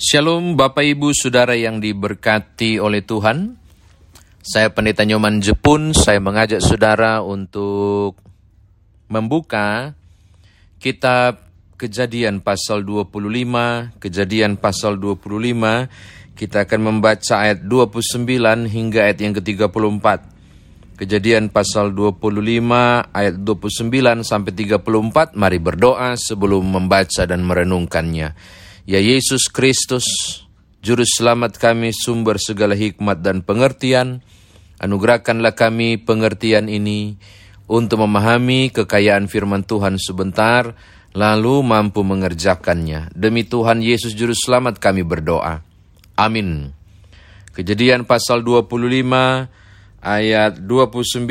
Shalom Bapak Ibu Saudara yang diberkati oleh Tuhan. Saya Pendeta Nyoman Jepun, saya mengajak saudara untuk membuka kitab Kejadian pasal 25, Kejadian pasal 25. Kita akan membaca ayat 29 hingga ayat yang ke-34. Kejadian pasal 25 ayat 29 sampai 34. Mari berdoa sebelum membaca dan merenungkannya. Ya Yesus Kristus, Juru Selamat kami, sumber segala hikmat dan pengertian, anugerahkanlah kami pengertian ini untuk memahami kekayaan firman Tuhan sebentar, lalu mampu mengerjakannya. Demi Tuhan Yesus Juru Selamat kami berdoa. Amin. Kejadian pasal 25 ayat 29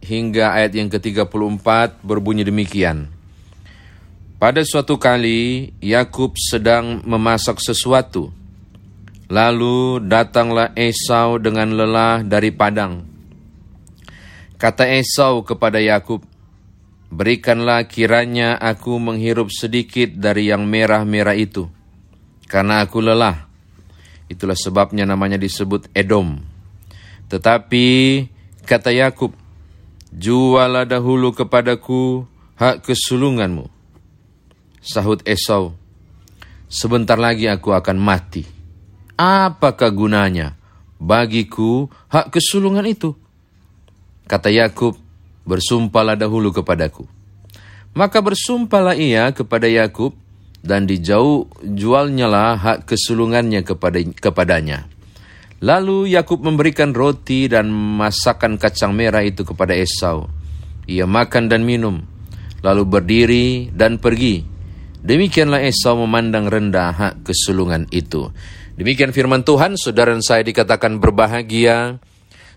hingga ayat yang ke-34 berbunyi demikian. Pada suatu kali, Yakub sedang memasak sesuatu. Lalu datanglah Esau dengan lelah dari padang. Kata Esau kepada Yakub, "Berikanlah kiranya aku menghirup sedikit dari yang merah-merah itu, karena aku lelah." Itulah sebabnya namanya disebut Edom. Tetapi kata Yakub, "Jualah dahulu kepadaku hak kesulunganmu." Sahut Esau, sebentar lagi aku akan mati. Apakah gunanya bagiku hak kesulungan itu? Kata Yakub, bersumpahlah dahulu kepadaku. Maka bersumpahlah ia kepada Yakub dan dijauh jualnyalah hak kesulungannya kepada kepadanya. Lalu Yakub memberikan roti dan masakan kacang merah itu kepada Esau. Ia makan dan minum, lalu berdiri dan pergi Demikianlah Esau memandang rendah hak kesulungan itu. Demikian firman Tuhan, saudara saya dikatakan berbahagia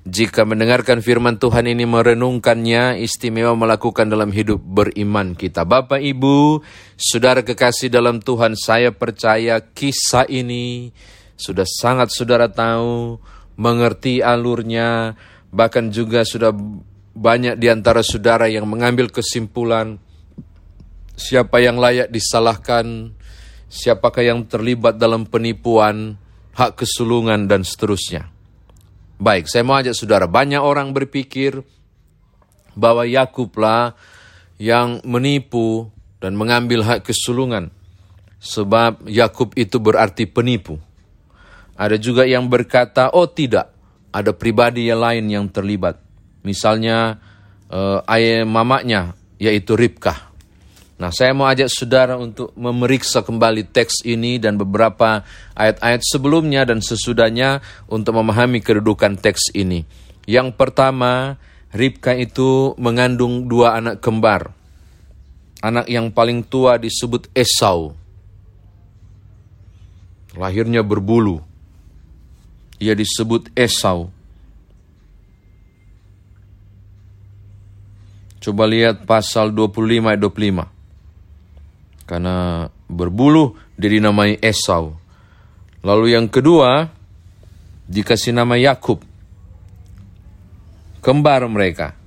jika mendengarkan firman Tuhan ini merenungkannya, istimewa melakukan dalam hidup beriman kita. Bapak, Ibu, saudara kekasih dalam Tuhan, saya percaya kisah ini sudah sangat saudara tahu, mengerti alurnya, bahkan juga sudah banyak di antara saudara yang mengambil kesimpulan siapa yang layak disalahkan, siapakah yang terlibat dalam penipuan, hak kesulungan, dan seterusnya. Baik, saya mau ajak saudara, banyak orang berpikir bahwa Yakublah yang menipu dan mengambil hak kesulungan. Sebab Yakub itu berarti penipu. Ada juga yang berkata, oh tidak, ada pribadi yang lain yang terlibat. Misalnya uh, ayah mamanya, yaitu Ribkah. Nah, saya mau ajak saudara untuk memeriksa kembali teks ini dan beberapa ayat-ayat sebelumnya dan sesudahnya untuk memahami kedudukan teks ini. Yang pertama, Ribka itu mengandung dua anak kembar. Anak yang paling tua disebut Esau. Lahirnya berbulu. Ia disebut Esau. Coba lihat pasal 25 ayat 25 karena berbulu dia dinamai Esau. Lalu yang kedua dikasih nama Yakub. Kembar mereka.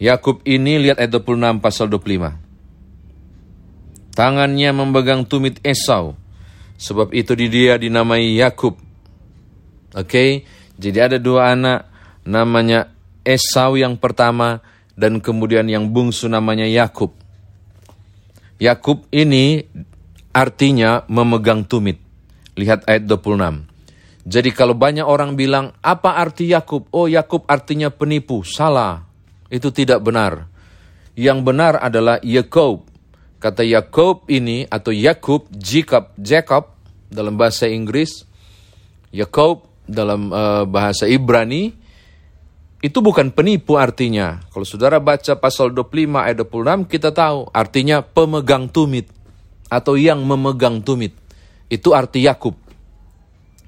Yakub ini lihat ayat 26 pasal 25. Tangannya memegang tumit Esau. Sebab itu di dia dinamai Yakub. Oke, okay? jadi ada dua anak namanya Esau yang pertama dan kemudian yang bungsu namanya Yakub. Yakub ini artinya memegang tumit. Lihat ayat 26. Jadi kalau banyak orang bilang, apa arti Yakub? Oh Yakub artinya penipu. Salah. Itu tidak benar. Yang benar adalah Yakob. Kata Yakob ini atau Yakub, Jacob, Jacob dalam bahasa Inggris, Yakob dalam uh, bahasa Ibrani, itu bukan penipu artinya. Kalau saudara baca pasal 25 ayat 26, kita tahu artinya pemegang tumit atau yang memegang tumit. Itu arti Yakub.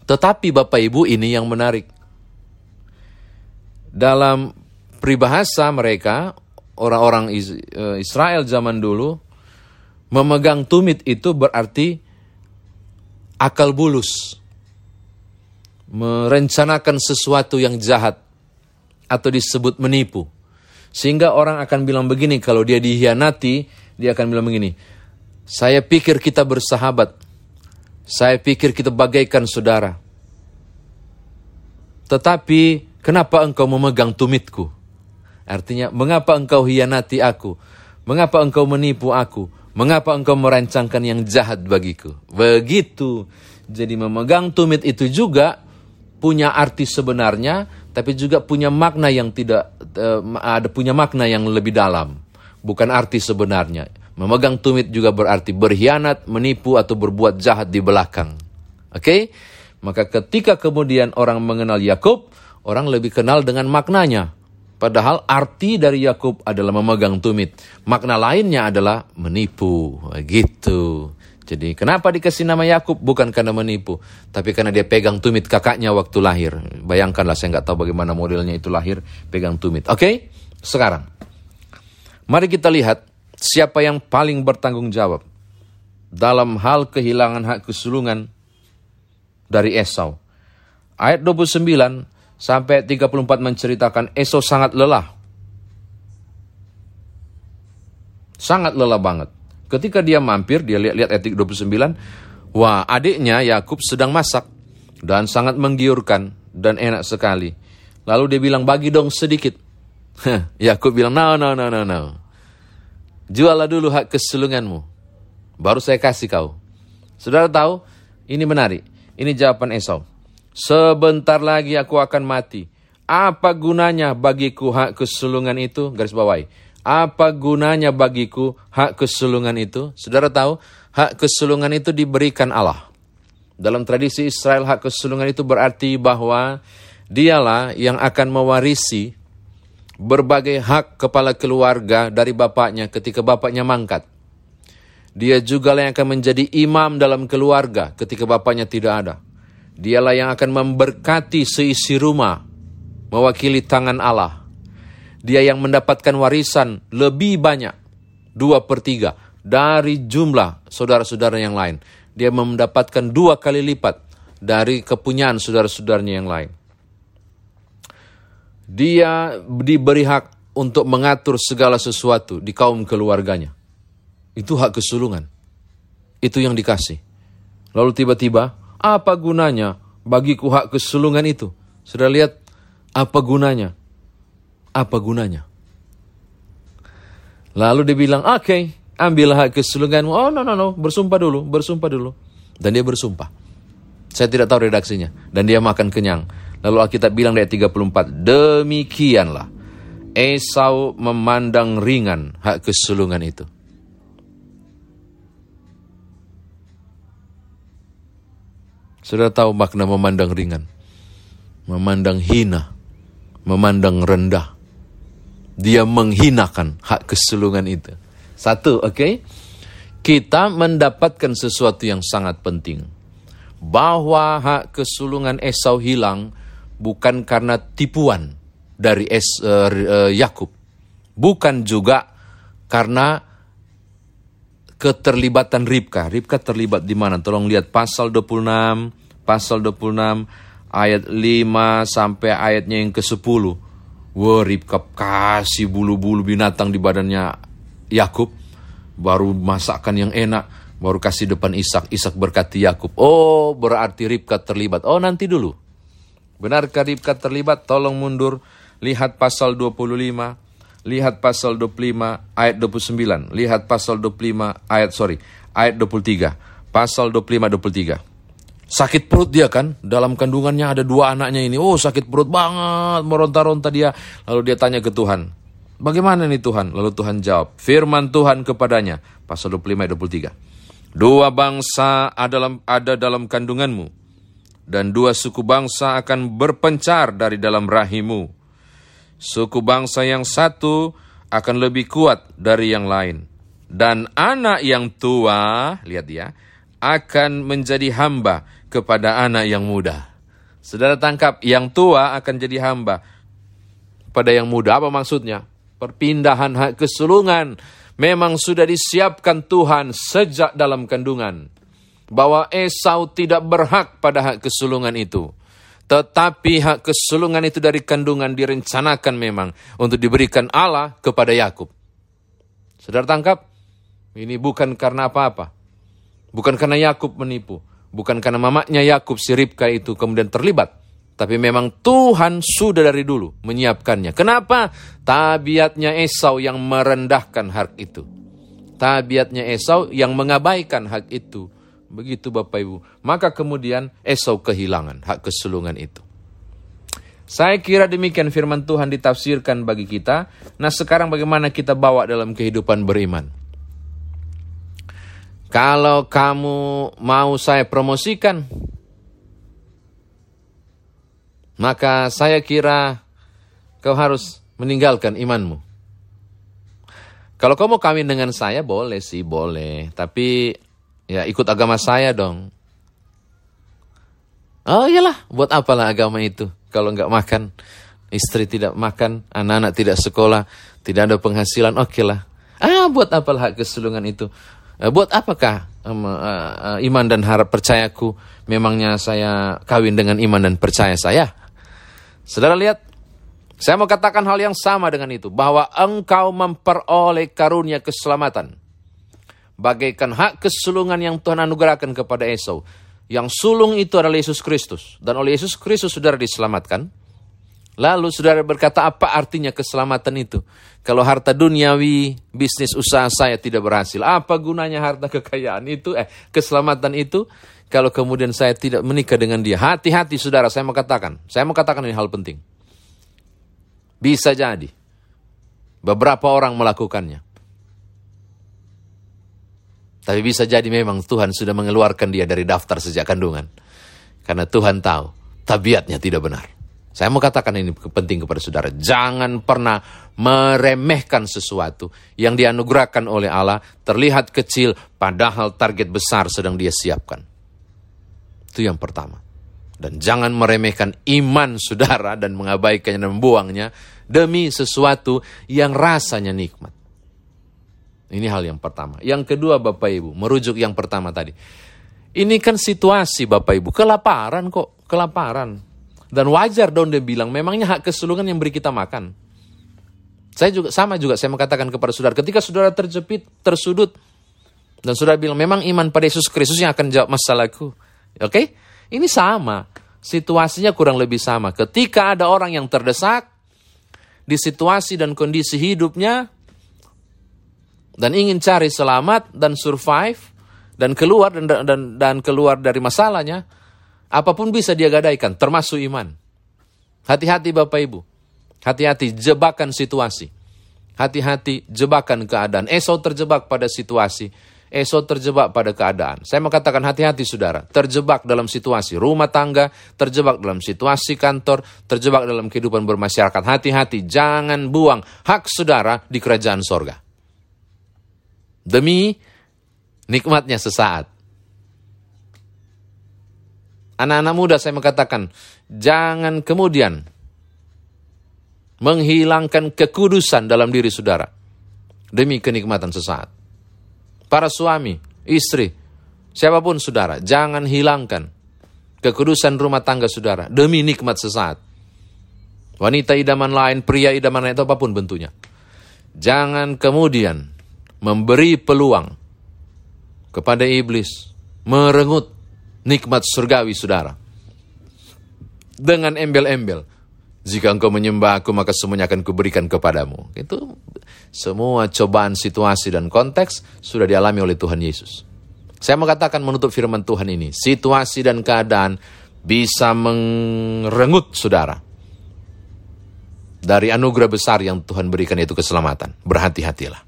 Tetapi Bapak Ibu ini yang menarik. Dalam peribahasa mereka, orang-orang eh, Israel zaman dulu, memegang tumit itu berarti akal bulus. Merencanakan sesuatu yang jahat atau disebut menipu. Sehingga orang akan bilang begini, kalau dia dihianati, dia akan bilang begini, saya pikir kita bersahabat, Saya pikir kita bagaikan saudara. Tetapi kenapa engkau memegang tumitku? Artinya, mengapa engkau hianati aku? Mengapa engkau menipu aku? Mengapa engkau merancangkan yang jahat bagiku? Begitu. Jadi memegang tumit itu juga punya arti sebenarnya, tapi juga punya makna yang tidak uh, ada punya makna yang lebih dalam. Bukan arti sebenarnya. Memegang tumit juga berarti berkhianat, menipu atau berbuat jahat di belakang. Oke? Okay? Maka ketika kemudian orang mengenal Yakub, orang lebih kenal dengan maknanya. Padahal arti dari Yakub adalah memegang tumit. Makna lainnya adalah menipu. Gitu. Jadi kenapa dikasih nama Yakub? Bukan karena menipu, tapi karena dia pegang tumit kakaknya waktu lahir. Bayangkanlah saya nggak tahu bagaimana modelnya itu lahir pegang tumit. Oke, okay? sekarang mari kita lihat siapa yang paling bertanggung jawab dalam hal kehilangan hak kesulungan dari Esau. Ayat 29 sampai 34 menceritakan Esau sangat lelah. Sangat lelah banget. Ketika dia mampir, dia lihat-lihat ayat 29, wah adiknya Yakub sedang masak dan sangat menggiurkan dan enak sekali. Lalu dia bilang, bagi dong sedikit. Yakub bilang, no, no, no, no, no. Jualah dulu hak kesulunganmu. Baru saya kasih kau. Saudara tahu, ini menarik. Ini jawaban Esau. Sebentar lagi aku akan mati. Apa gunanya bagiku hak kesulungan itu? Garis bawahi. Apa gunanya bagiku hak kesulungan itu? Saudara tahu, hak kesulungan itu diberikan Allah. Dalam tradisi Israel, hak kesulungan itu berarti bahwa dialah yang akan mewarisi berbagai hak kepala keluarga dari bapaknya ketika bapaknya mangkat. Dia juga yang akan menjadi imam dalam keluarga ketika bapaknya tidak ada. Dialah yang akan memberkati seisi rumah, mewakili tangan Allah. Dia yang mendapatkan warisan lebih banyak, dua per tiga, dari jumlah saudara-saudara yang lain. Dia mendapatkan dua kali lipat dari kepunyaan saudara-saudaranya yang lain. Dia diberi hak untuk mengatur segala sesuatu di kaum keluarganya. Itu hak kesulungan. Itu yang dikasih. Lalu tiba-tiba, apa gunanya bagiku hak kesulungan itu? Sudah lihat apa gunanya? Apa gunanya? Lalu dia bilang, oke, okay, ambil hak kesulunganmu. Oh, no, no, no, bersumpah dulu, bersumpah dulu. Dan dia bersumpah. Saya tidak tahu redaksinya. Dan dia makan kenyang. Lalu Alkitab bilang ayat 34, demikianlah Esau memandang ringan hak kesulungan itu. Sudah tahu makna memandang ringan. Memandang hina. Memandang rendah. Dia menghinakan hak kesulungan itu. Satu, oke? Okay? Kita mendapatkan sesuatu yang sangat penting. Bahwa hak kesulungan Esau hilang bukan karena tipuan dari es, uh, uh, Yakub. Bukan juga karena keterlibatan Ribka. Ribka terlibat di mana? Tolong lihat pasal 26, pasal 26 ayat 5 sampai ayatnya yang ke-10. Wah, Ribka kasih bulu-bulu binatang di badannya Yakub, baru masakan yang enak, baru kasih depan Ishak. Ishak berkati Yakub. Oh, berarti Ribka terlibat. Oh, nanti dulu. Benarkah Ribka terlibat? Tolong mundur. Lihat pasal 25 lihat pasal 25 ayat 29, lihat pasal 25 ayat sorry, ayat 23, pasal 25 23. Sakit perut dia kan, dalam kandungannya ada dua anaknya ini. Oh sakit perut banget, meronta-ronta dia. Lalu dia tanya ke Tuhan, bagaimana nih Tuhan? Lalu Tuhan jawab, firman Tuhan kepadanya, pasal 25 ayat 23. Dua bangsa ada dalam, ada dalam kandunganmu, dan dua suku bangsa akan berpencar dari dalam rahimu suku bangsa yang satu akan lebih kuat dari yang lain. Dan anak yang tua, lihat ya, akan menjadi hamba kepada anak yang muda. Saudara tangkap, yang tua akan jadi hamba pada yang muda. Apa maksudnya? Perpindahan hak kesulungan memang sudah disiapkan Tuhan sejak dalam kandungan. Bahwa Esau tidak berhak pada hak kesulungan itu. Tetapi hak kesulungan itu dari kandungan direncanakan memang untuk diberikan Allah kepada Yakub. Saudara tangkap? Ini bukan karena apa-apa. Bukan karena Yakub menipu. Bukan karena mamanya Yakub si Ribka itu kemudian terlibat. Tapi memang Tuhan sudah dari dulu menyiapkannya. Kenapa? Tabiatnya Esau yang merendahkan hak itu. Tabiatnya Esau yang mengabaikan hak itu. Begitu Bapak Ibu. Maka kemudian Esau kehilangan hak kesulungan itu. Saya kira demikian firman Tuhan ditafsirkan bagi kita. Nah sekarang bagaimana kita bawa dalam kehidupan beriman? Kalau kamu mau saya promosikan, maka saya kira kau harus meninggalkan imanmu. Kalau kau mau kawin dengan saya, boleh sih, boleh. Tapi ya ikut agama saya dong. Oh iyalah, buat apalah agama itu kalau nggak makan, istri tidak makan, anak-anak tidak sekolah, tidak ada penghasilan, oke okay lah. Ah, buat apalah kesulungan itu? Eh, buat apakah uh, uh, iman dan harap percayaku? Memangnya saya kawin dengan iman dan percaya saya? Saudara lihat, saya mau katakan hal yang sama dengan itu, bahwa engkau memperoleh karunia keselamatan. Bagaikan hak kesulungan yang Tuhan anugerahkan kepada Esau. Yang sulung itu adalah Yesus Kristus. Dan oleh Yesus Kristus saudara diselamatkan. Lalu saudara berkata apa artinya keselamatan itu? Kalau harta duniawi, bisnis usaha saya tidak berhasil. Apa gunanya harta kekayaan itu? Eh, keselamatan itu kalau kemudian saya tidak menikah dengan dia. Hati-hati saudara, saya mau katakan. Saya mau katakan ini hal penting. Bisa jadi. Beberapa orang melakukannya. Tapi bisa jadi memang Tuhan sudah mengeluarkan dia dari daftar sejak kandungan. Karena Tuhan tahu tabiatnya tidak benar. Saya mau katakan ini penting kepada saudara. Jangan pernah meremehkan sesuatu yang dianugerahkan oleh Allah terlihat kecil padahal target besar sedang dia siapkan. Itu yang pertama. Dan jangan meremehkan iman saudara dan mengabaikannya dan membuangnya demi sesuatu yang rasanya nikmat. Ini hal yang pertama. Yang kedua Bapak Ibu, merujuk yang pertama tadi. Ini kan situasi Bapak Ibu, kelaparan kok, kelaparan. Dan wajar dong dia bilang, memangnya hak kesulungan yang beri kita makan. Saya juga sama juga saya mengatakan kepada saudara, ketika saudara terjepit, tersudut, dan saudara bilang, memang iman pada Yesus Kristus yang akan jawab masalahku. Oke? Okay? Ini sama. Situasinya kurang lebih sama. Ketika ada orang yang terdesak di situasi dan kondisi hidupnya dan ingin cari selamat dan survive dan keluar dan dan, dan keluar dari masalahnya, apa pun bisa dia gadaikan termasuk iman. Hati-hati Bapak Ibu. Hati-hati jebakan situasi. Hati-hati jebakan keadaan. Esau terjebak pada situasi Esau terjebak pada keadaan. Saya mengatakan hati-hati saudara, terjebak dalam situasi rumah tangga, terjebak dalam situasi kantor, terjebak dalam kehidupan bermasyarakat. Hati-hati, jangan buang hak saudara di kerajaan sorga. Demi nikmatnya sesaat. Anak-anak muda saya mengatakan, jangan kemudian menghilangkan kekudusan dalam diri saudara demi kenikmatan sesaat. Para suami, istri, siapa pun saudara, jangan hilangkan kekudusan rumah tangga saudara demi nikmat sesaat. Wanita idaman lain, pria idaman lain, atau apa pun bentuknya. Jangan kemudian memberi peluang kepada iblis merengut nikmat surgawi saudara. Dengan embel-embel, jika engkau menyembah aku, maka semuanya akan kuberikan kepadamu. Itu semua cobaan situasi dan konteks sudah dialami oleh Tuhan Yesus. Saya mengatakan menutup firman Tuhan ini, situasi dan keadaan bisa merengut saudara. Dari anugerah besar yang Tuhan berikan itu keselamatan. Berhati-hatilah.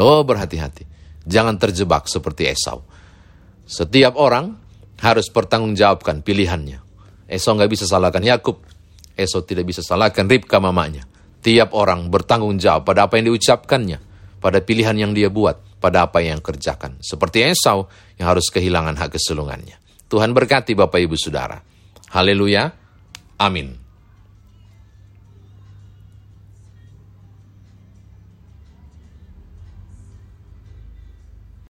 Oh berhati-hati. Jangan terjebak seperti Esau. Setiap orang harus pertanggungjawabkan pilihannya. Esau nggak bisa salahkan Yakub. Esau tidak bisa salahkan Ribka mamanya. Tiap orang bertanggung jawab pada apa yang diucapkannya, pada pilihan yang dia buat, pada apa yang kerjakan. Seperti Esau yang harus kehilangan hak kesulungannya. Tuhan berkati Bapak Ibu Saudara. Haleluya. Amin.